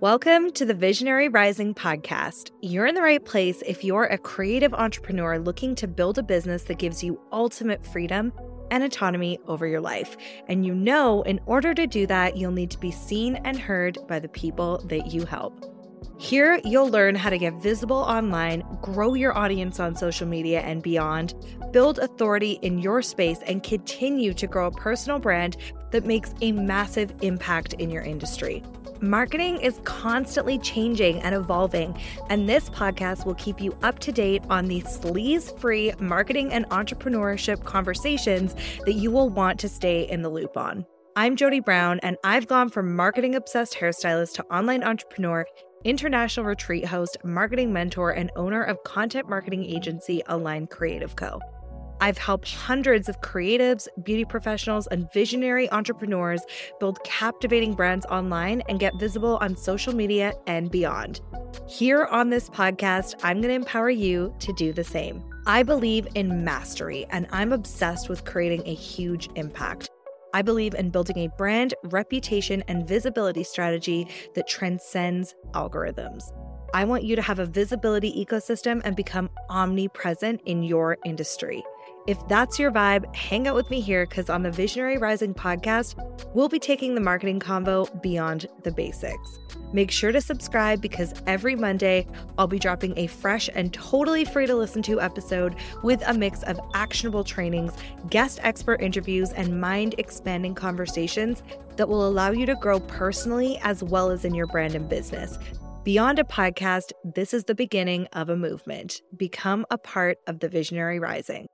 Welcome to the Visionary Rising podcast. You're in the right place if you're a creative entrepreneur looking to build a business that gives you ultimate freedom and autonomy over your life. And you know, in order to do that, you'll need to be seen and heard by the people that you help. Here, you'll learn how to get visible online, grow your audience on social media and beyond, build authority in your space, and continue to grow a personal brand that makes a massive impact in your industry. Marketing is constantly changing and evolving, and this podcast will keep you up to date on the sleaze free marketing and entrepreneurship conversations that you will want to stay in the loop on. I'm Jodie Brown, and I've gone from marketing obsessed hairstylist to online entrepreneur international retreat host, marketing mentor, and owner of content marketing agency Align Creative Co. I've helped hundreds of creatives, beauty professionals, and visionary entrepreneurs build captivating brands online and get visible on social media and beyond. Here on this podcast, I'm going to empower you to do the same. I believe in mastery, and I'm obsessed with creating a huge impact. I believe in building a brand, reputation, and visibility strategy that transcends algorithms. I want you to have a visibility ecosystem and become omnipresent in your industry. If that's your vibe, hang out with me here because on the Visionary Rising podcast, we'll be taking the marketing convo beyond the basics. Make sure to subscribe because every Monday I'll be dropping a fresh and totally free to listen to episode with a mix of actionable trainings, guest expert interviews, and mind expanding conversations that will allow you to grow personally as well as in your brand and business. Beyond a podcast, this is the beginning of a movement. Become a part of the Visionary Rising.